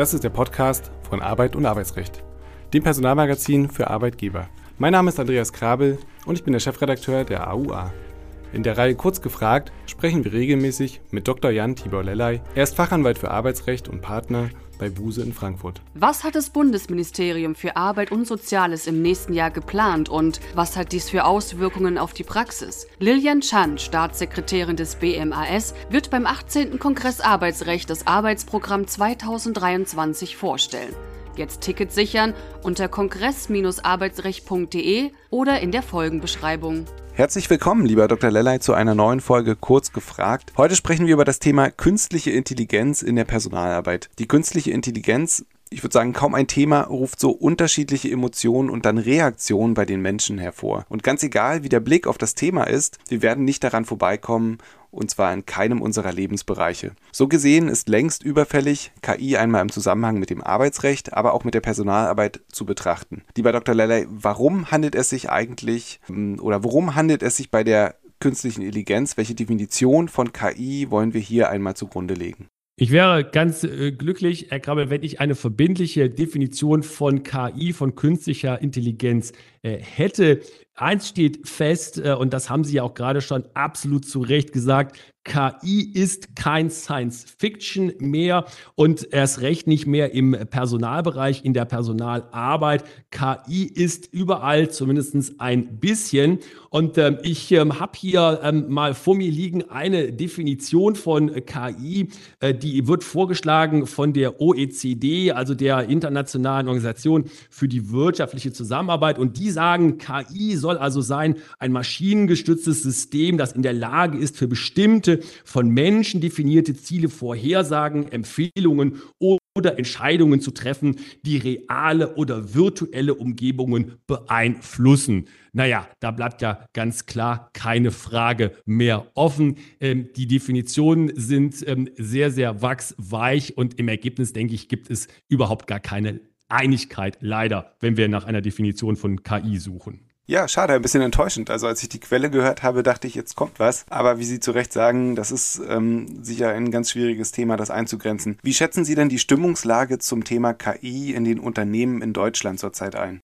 Das ist der Podcast von Arbeit und Arbeitsrecht, dem Personalmagazin für Arbeitgeber. Mein Name ist Andreas Krabel und ich bin der Chefredakteur der AUA. In der Reihe Kurz gefragt sprechen wir regelmäßig mit Dr. Jan Tibor Lellay. Er ist Fachanwalt für Arbeitsrecht und Partner bei Buse in Frankfurt. Was hat das Bundesministerium für Arbeit und Soziales im nächsten Jahr geplant und was hat dies für Auswirkungen auf die Praxis? Lilian Chan, Staatssekretärin des BMAS, wird beim 18. Kongress Arbeitsrecht das Arbeitsprogramm 2023 vorstellen. Jetzt Ticket sichern unter kongress-arbeitsrecht.de oder in der Folgenbeschreibung. Herzlich willkommen, lieber Dr. Lellay, zu einer neuen Folge Kurz gefragt. Heute sprechen wir über das Thema künstliche Intelligenz in der Personalarbeit. Die künstliche Intelligenz ich würde sagen, kaum ein Thema ruft so unterschiedliche Emotionen und dann Reaktionen bei den Menschen hervor. Und ganz egal, wie der Blick auf das Thema ist, wir werden nicht daran vorbeikommen, und zwar in keinem unserer Lebensbereiche. So gesehen ist längst überfällig, KI einmal im Zusammenhang mit dem Arbeitsrecht, aber auch mit der Personalarbeit zu betrachten. Lieber Dr. Lelley, warum handelt es sich eigentlich hm, oder worum handelt es sich bei der künstlichen Intelligenz? Welche Definition von KI wollen wir hier einmal zugrunde legen? Ich wäre ganz äh, glücklich, Herr Krabbe, wenn ich eine verbindliche Definition von KI, von künstlicher Intelligenz äh, hätte. Eins steht fest, äh, und das haben Sie ja auch gerade schon absolut zu Recht gesagt, KI ist kein Science Fiction mehr und erst recht nicht mehr im Personalbereich, in der Personalarbeit. KI ist überall zumindest ein bisschen. Und ähm, ich ähm, habe hier ähm, mal vor mir liegen eine Definition von KI, äh, die wird vorgeschlagen von der OECD, also der Internationalen Organisation für die wirtschaftliche Zusammenarbeit. Und die sagen, KI soll also sein ein maschinengestütztes System, das in der Lage ist, für bestimmte von Menschen definierte Ziele, Vorhersagen, Empfehlungen oder Entscheidungen zu treffen, die reale oder virtuelle Umgebungen beeinflussen. Naja, da bleibt ja ganz klar keine Frage mehr offen. Ähm, die Definitionen sind ähm, sehr, sehr wachsweich und im Ergebnis, denke ich, gibt es überhaupt gar keine Einigkeit, leider, wenn wir nach einer Definition von KI suchen. Ja, schade, ein bisschen enttäuschend. Also als ich die Quelle gehört habe, dachte ich, jetzt kommt was. Aber wie Sie zu Recht sagen, das ist ähm, sicher ein ganz schwieriges Thema, das einzugrenzen. Wie schätzen Sie denn die Stimmungslage zum Thema KI in den Unternehmen in Deutschland zurzeit ein?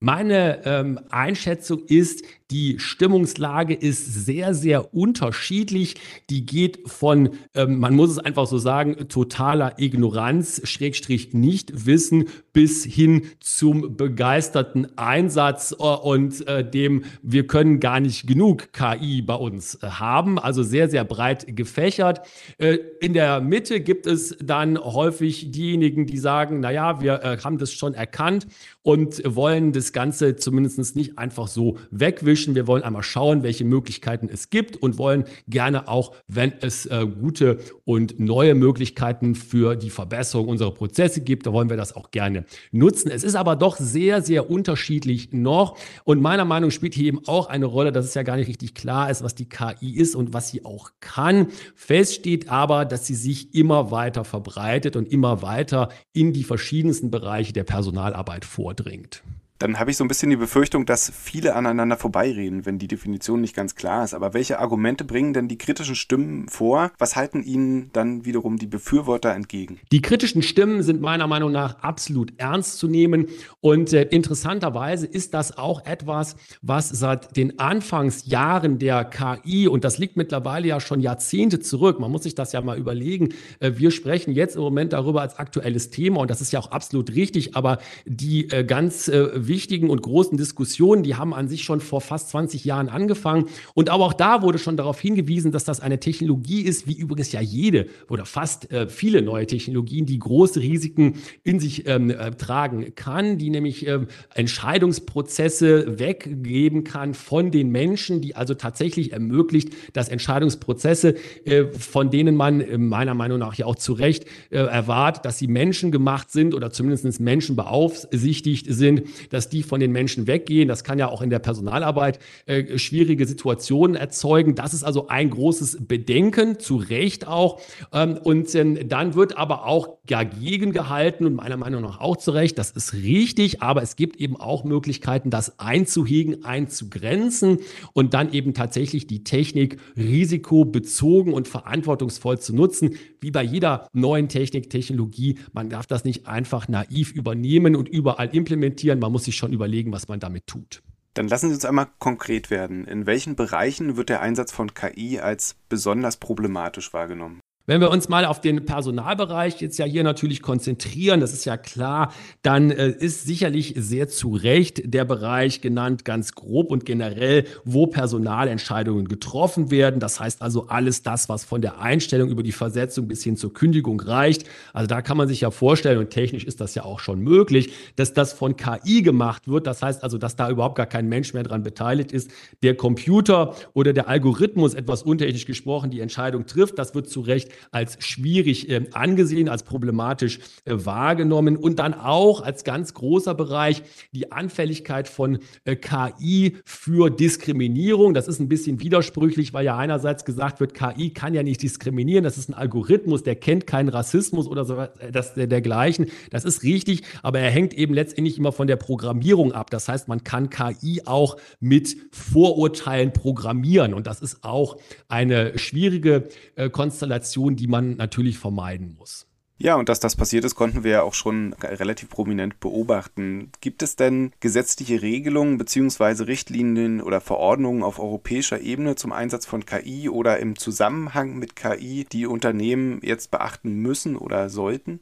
Meine ähm, Einschätzung ist, die Stimmungslage ist sehr, sehr unterschiedlich. Die geht von, ähm, man muss es einfach so sagen, totaler Ignoranz, Schrägstrich Nichtwissen, bis hin zum begeisterten Einsatz äh, und äh, dem, wir können gar nicht genug KI bei uns äh, haben. Also sehr, sehr breit gefächert. Äh, in der Mitte gibt es dann häufig diejenigen, die sagen, naja, wir haben das schon erkannt und wollen das Ganze zumindest nicht einfach so wegwischen mischen. Wir wollen einmal schauen, welche Möglichkeiten es gibt und wollen gerne auch, wenn es äh, gute und neue Möglichkeiten für die Verbesserung unserer Prozesse gibt, da wollen wir das auch gerne nutzen. Es ist aber doch sehr, sehr unterschiedlich noch. Und meiner Meinung nach spielt hier eben auch eine Rolle, dass es ja gar nicht richtig klar ist, was die KI ist und was sie auch kann. Fest steht aber, dass sie sich immer weiter verbreitet und immer weiter in die verschiedensten Bereiche der Personalarbeit vordringt dann habe ich so ein bisschen die Befürchtung, dass viele aneinander vorbeireden, wenn die Definition nicht ganz klar ist. Aber welche Argumente bringen denn die kritischen Stimmen vor? Was halten ihnen dann wiederum die Befürworter entgegen? Die kritischen Stimmen sind meiner Meinung nach absolut ernst zu nehmen. Und äh, interessanterweise ist das auch etwas, was seit den Anfangsjahren der KI, und das liegt mittlerweile ja schon Jahrzehnte zurück, man muss sich das ja mal überlegen, äh, wir sprechen jetzt im Moment darüber als aktuelles Thema und das ist ja auch absolut richtig, aber die äh, ganz äh, wichtigen und großen Diskussionen, die haben an sich schon vor fast 20 Jahren angefangen. Und aber auch da wurde schon darauf hingewiesen, dass das eine Technologie ist, wie übrigens ja jede oder fast äh, viele neue Technologien, die große Risiken in sich ähm, äh, tragen kann, die nämlich äh, Entscheidungsprozesse weggeben kann von den Menschen, die also tatsächlich ermöglicht, dass Entscheidungsprozesse, äh, von denen man äh, meiner Meinung nach ja auch zu Recht äh, erwartet, dass sie menschengemacht sind oder zumindest menschenbeaufsichtigt sind, dass dass die von den Menschen weggehen. Das kann ja auch in der Personalarbeit äh, schwierige Situationen erzeugen. Das ist also ein großes Bedenken, zu Recht auch. Ähm, und ähm, dann wird aber auch dagegen gehalten und meiner Meinung nach auch zu Recht, das ist richtig, aber es gibt eben auch Möglichkeiten, das einzuhegen, einzugrenzen und dann eben tatsächlich die Technik risikobezogen und verantwortungsvoll zu nutzen, wie bei jeder neuen Technik, Technologie. Man darf das nicht einfach naiv übernehmen und überall implementieren. Man muss sich schon überlegen, was man damit tut. Dann lassen Sie uns einmal konkret werden. In welchen Bereichen wird der Einsatz von KI als besonders problematisch wahrgenommen? Wenn wir uns mal auf den Personalbereich jetzt ja hier natürlich konzentrieren, das ist ja klar, dann äh, ist sicherlich sehr zu Recht der Bereich genannt, ganz grob und generell, wo Personalentscheidungen getroffen werden. Das heißt also alles das, was von der Einstellung über die Versetzung bis hin zur Kündigung reicht. Also da kann man sich ja vorstellen, und technisch ist das ja auch schon möglich, dass das von KI gemacht wird. Das heißt also, dass da überhaupt gar kein Mensch mehr dran beteiligt ist. Der Computer oder der Algorithmus, etwas untechnisch gesprochen, die Entscheidung trifft. Das wird zu Recht als schwierig äh, angesehen, als problematisch äh, wahrgenommen und dann auch als ganz großer Bereich die Anfälligkeit von äh, KI für Diskriminierung. Das ist ein bisschen widersprüchlich, weil ja einerseits gesagt wird, KI kann ja nicht diskriminieren, das ist ein Algorithmus, der kennt keinen Rassismus oder so äh, das, dergleichen. Das ist richtig, aber er hängt eben letztendlich immer von der Programmierung ab. Das heißt, man kann KI auch mit Vorurteilen programmieren und das ist auch eine schwierige Konstellation Situation, die man natürlich vermeiden muss. Ja, und dass das passiert ist, konnten wir ja auch schon relativ prominent beobachten. Gibt es denn gesetzliche Regelungen bzw. Richtlinien oder Verordnungen auf europäischer Ebene zum Einsatz von KI oder im Zusammenhang mit KI, die Unternehmen jetzt beachten müssen oder sollten?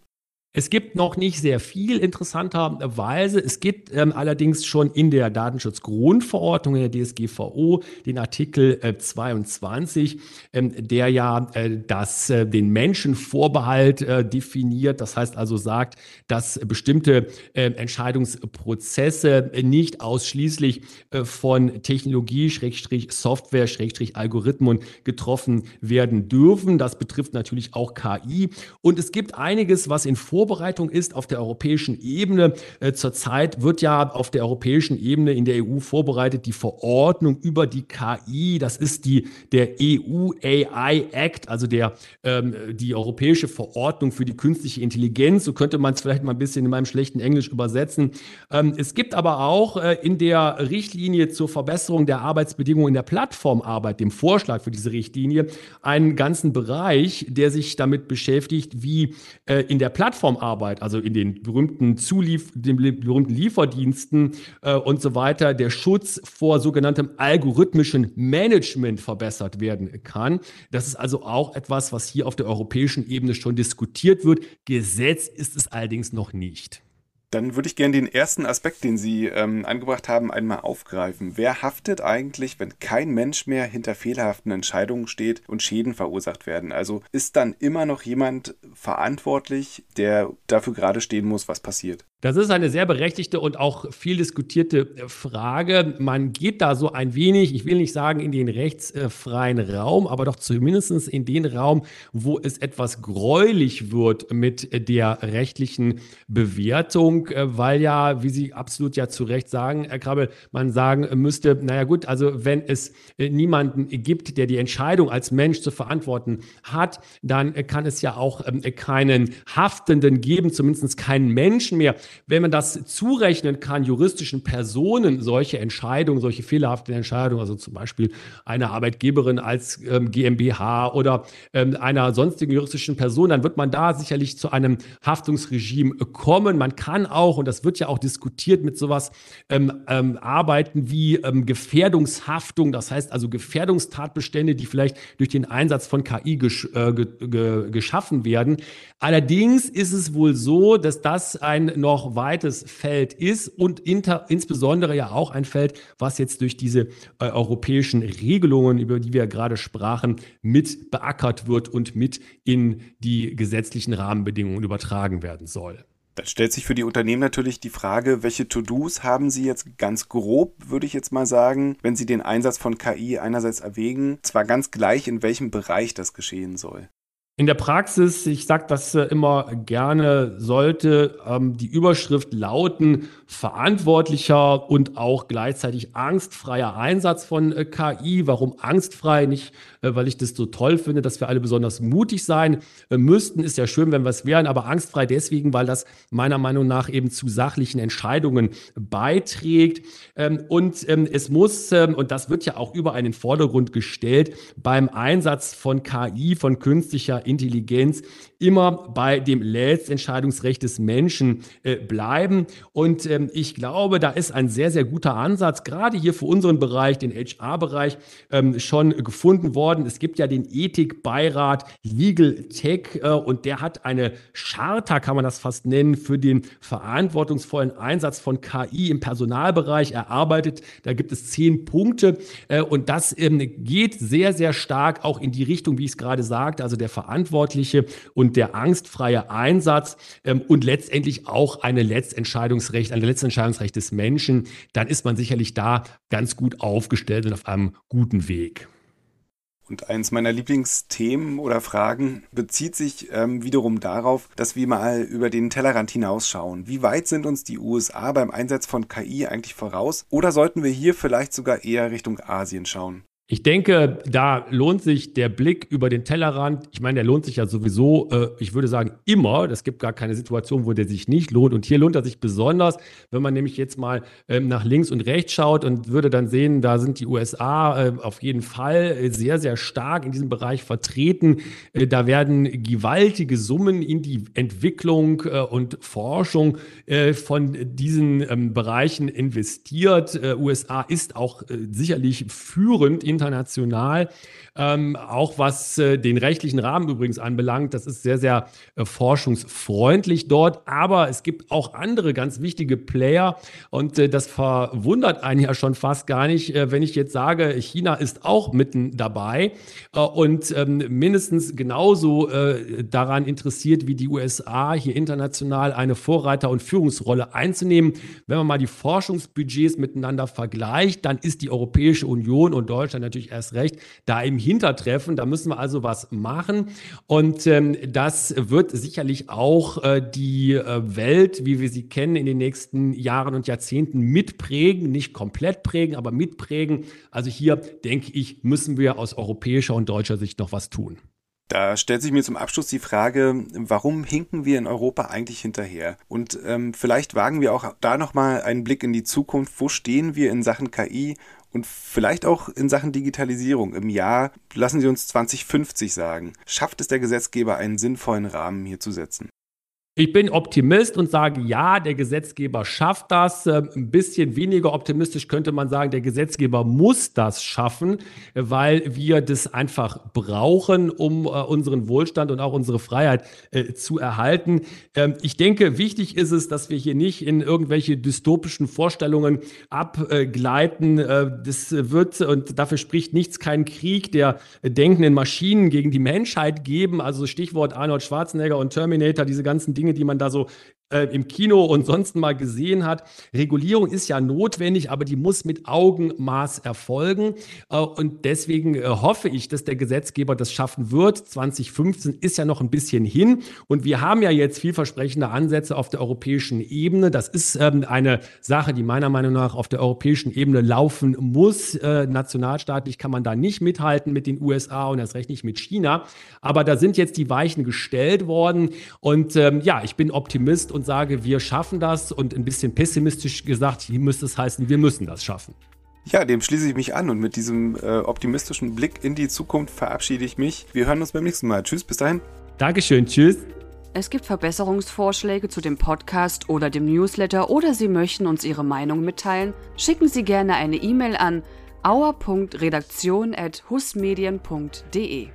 Es gibt noch nicht sehr viel interessanterweise. Es gibt ähm, allerdings schon in der Datenschutzgrundverordnung in der DSGVO den Artikel äh, 22, ähm, der ja äh, das, äh, den Menschenvorbehalt äh, definiert. Das heißt also sagt, dass bestimmte ähm, Entscheidungsprozesse nicht ausschließlich äh, von Technologie, Schrägstrich Software, Schrägstrich Algorithmen getroffen werden dürfen. Das betrifft natürlich auch KI. Und es gibt einiges, was in Vor Vorbereitung ist auf der europäischen Ebene. Äh, zurzeit wird ja auf der europäischen Ebene in der EU vorbereitet die Verordnung über die KI. Das ist die, der EU AI Act, also der, ähm, die europäische Verordnung für die künstliche Intelligenz. So könnte man es vielleicht mal ein bisschen in meinem schlechten Englisch übersetzen. Ähm, es gibt aber auch äh, in der Richtlinie zur Verbesserung der Arbeitsbedingungen in der Plattformarbeit, dem Vorschlag für diese Richtlinie, einen ganzen Bereich, der sich damit beschäftigt, wie äh, in der Plattform Plattformarbeit, also in den berühmten Zulief den berühmten Lieferdiensten äh, und so weiter, der Schutz vor sogenanntem algorithmischen Management verbessert werden kann. Das ist also auch etwas, was hier auf der europäischen Ebene schon diskutiert wird. Gesetz ist es allerdings noch nicht. Dann würde ich gerne den ersten Aspekt, den Sie ähm, angebracht haben, einmal aufgreifen. Wer haftet eigentlich, wenn kein Mensch mehr hinter fehlerhaften Entscheidungen steht und Schäden verursacht werden? Also ist dann immer noch jemand verantwortlich, der dafür gerade stehen muss, was passiert? Das ist eine sehr berechtigte und auch viel diskutierte äh, Frage. Man geht da so ein wenig, ich will nicht sagen in den rechtsfreien Raum, aber doch zumindest in den Raum, wo es etwas gräulich wird mit der rechtlichen Bewertung, äh, weil ja, wie Sie absolut ja zu Recht sagen, Herr Krabbel, man sagen müsste, naja gut, also wenn es äh, niemanden gibt, der die Entscheidung als Mensch zu verantworten hat, dann kann es ja auch ähm, keinen Haftenden geben, zumindest keinen Menschen mehr wenn man das zurechnen kann, juristischen Personen solche Entscheidungen, solche fehlerhaften Entscheidungen, also zum Beispiel einer Arbeitgeberin als ähm, GmbH oder ähm, einer sonstigen juristischen Person, dann wird man da sicherlich zu einem Haftungsregime kommen. Man kann auch, und das wird ja auch diskutiert, mit sowas ähm, ähm arbeiten wie ähm, Gefährdungshaftung, das heißt also Gefährdungstatbestände, die vielleicht durch den Einsatz von KI gesch äh, ge geschaffen werden. Allerdings ist es wohl so, dass das ein noch noch weites Feld ist und inter, insbesondere ja auch ein Feld, was jetzt durch diese äh, europäischen Regelungen, über die wir gerade sprachen, mit beackert wird und mit in die gesetzlichen Rahmenbedingungen übertragen werden soll. Dann stellt sich für die Unternehmen natürlich die Frage, welche To-Dos haben sie jetzt ganz grob, würde ich jetzt mal sagen, wenn sie den Einsatz von KI einerseits erwägen, zwar ganz gleich, in welchem Bereich das geschehen soll. In der Praxis, ich sage das immer gerne, sollte ähm, die Überschrift lauten, verantwortlicher und auch gleichzeitig angstfreier Einsatz von äh, KI. Warum angstfrei? Nicht, äh, weil ich das so toll finde, dass wir alle besonders mutig sein äh, müssten. Ist ja schön, wenn wir es wären, aber angstfrei deswegen, weil das meiner Meinung nach eben zu sachlichen Entscheidungen beiträgt. Ähm, und ähm, es muss, ähm, und das wird ja auch überall in den Vordergrund gestellt, beim Einsatz von KI, von künstlicher Intelligenz immer bei dem Letztentscheidungsrecht des Menschen äh, bleiben. Und ähm, ich glaube, da ist ein sehr, sehr guter Ansatz, gerade hier für unseren Bereich, den HR-Bereich, ähm, schon gefunden worden. Es gibt ja den Ethikbeirat Legal Tech äh, und der hat eine Charta, kann man das fast nennen, für den verantwortungsvollen Einsatz von KI im Personalbereich erarbeitet. Da gibt es zehn Punkte äh, und das ähm, geht sehr, sehr stark auch in die Richtung, wie ich es gerade sagte, also der verantwortliche und der angstfreie Einsatz ähm, und letztendlich auch eine Letztentscheidungsrecht, ein Letztentscheidungsrecht des Menschen, dann ist man sicherlich da ganz gut aufgestellt und auf einem guten Weg. Und eins meiner Lieblingsthemen oder Fragen bezieht sich ähm, wiederum darauf, dass wir mal über den Tellerrand hinausschauen. Wie weit sind uns die USA beim Einsatz von KI eigentlich voraus? Oder sollten wir hier vielleicht sogar eher Richtung Asien schauen? Ich denke, da lohnt sich der Blick über den Tellerrand. Ich meine, der lohnt sich ja sowieso, äh, ich würde sagen, immer. Es gibt gar keine Situation, wo der sich nicht lohnt. Und hier lohnt er sich besonders, wenn man nämlich jetzt mal ähm, nach links und rechts schaut und würde dann sehen, da sind die USA äh, auf jeden Fall äh, sehr, sehr stark in diesem Bereich vertreten. Äh, da werden gewaltige Summen in die Entwicklung äh, und Forschung äh, von diesen ähm, Bereichen investiert. USA ist auch sicherlich führend in international, ähm, auch was äh, den rechtlichen Rahmen übrigens anbelangt. Das ist sehr, sehr äh, forschungsfreundlich dort. Aber es gibt auch andere ganz wichtige Player und äh, das verwundert einen ja schon fast gar nicht, äh, wenn ich jetzt sage, China ist auch mitten dabei äh, und ähm, mindestens genauso äh, daran interessiert wie die USA, hier international eine Vorreiter- und Führungsrolle einzunehmen. Wenn man mal die Forschungsbudgets miteinander vergleicht, dann ist die Europäische Union und Deutschland natürlich erst recht da im Hintertreffen. Da müssen wir also was machen. Und ähm, das wird sicherlich auch äh, die äh, Welt, wie wir sie kennen, in den nächsten Jahren und Jahrzehnten mitprägen. Nicht komplett prägen, aber mitprägen. Also hier, denke ich, müssen wir aus europäischer und deutscher Sicht noch was tun. Da stellt sich mir zum Abschluss die Frage, warum hinken wir in Europa eigentlich hinterher? Und ähm, vielleicht wagen wir auch da nochmal einen Blick in die Zukunft. Wo stehen wir in Sachen KI und vielleicht auch in Sachen Digitalisierung im Jahr, lassen Sie uns 2050 sagen, schafft es der Gesetzgeber einen sinnvollen Rahmen hier zu setzen? Ich bin Optimist und sage, ja, der Gesetzgeber schafft das. Ähm, ein bisschen weniger optimistisch könnte man sagen, der Gesetzgeber muss das schaffen, weil wir das einfach brauchen, um äh, unseren Wohlstand und auch unsere Freiheit äh, zu erhalten. Ähm, ich denke, wichtig ist es, dass wir hier nicht in irgendwelche dystopischen Vorstellungen abgleiten. Äh, das wird, und dafür spricht nichts, keinen Krieg der denkenden Maschinen gegen die Menschheit geben. Also Stichwort Arnold Schwarzenegger und Terminator, diese ganzen Dinge Dinge, die man da so äh, im Kino und sonst mal gesehen hat. Regulierung ist ja notwendig, aber die muss mit Augenmaß erfolgen. Äh, und deswegen äh, hoffe ich, dass der Gesetzgeber das schaffen wird. 2015 ist ja noch ein bisschen hin. Und wir haben ja jetzt vielversprechende Ansätze auf der europäischen Ebene. Das ist ähm, eine Sache, die meiner Meinung nach auf der europäischen Ebene laufen muss. Äh, nationalstaatlich kann man da nicht mithalten mit den USA und erst recht nicht mit China. Aber da sind jetzt die Weichen gestellt worden. Und ähm, ja, ich bin Optimist und sage, wir schaffen das und ein bisschen pessimistisch gesagt, hier müsste es heißen, wir müssen das schaffen. Ja, dem schließe ich mich an und mit diesem äh, optimistischen Blick in die Zukunft verabschiede ich mich. Wir hören uns beim nächsten Mal. Tschüss, bis dahin. Dankeschön, tschüss. Es gibt Verbesserungsvorschläge zu dem Podcast oder dem Newsletter oder Sie möchten uns Ihre Meinung mitteilen, schicken Sie gerne eine E-Mail an auer.redaktion.husmedien.de.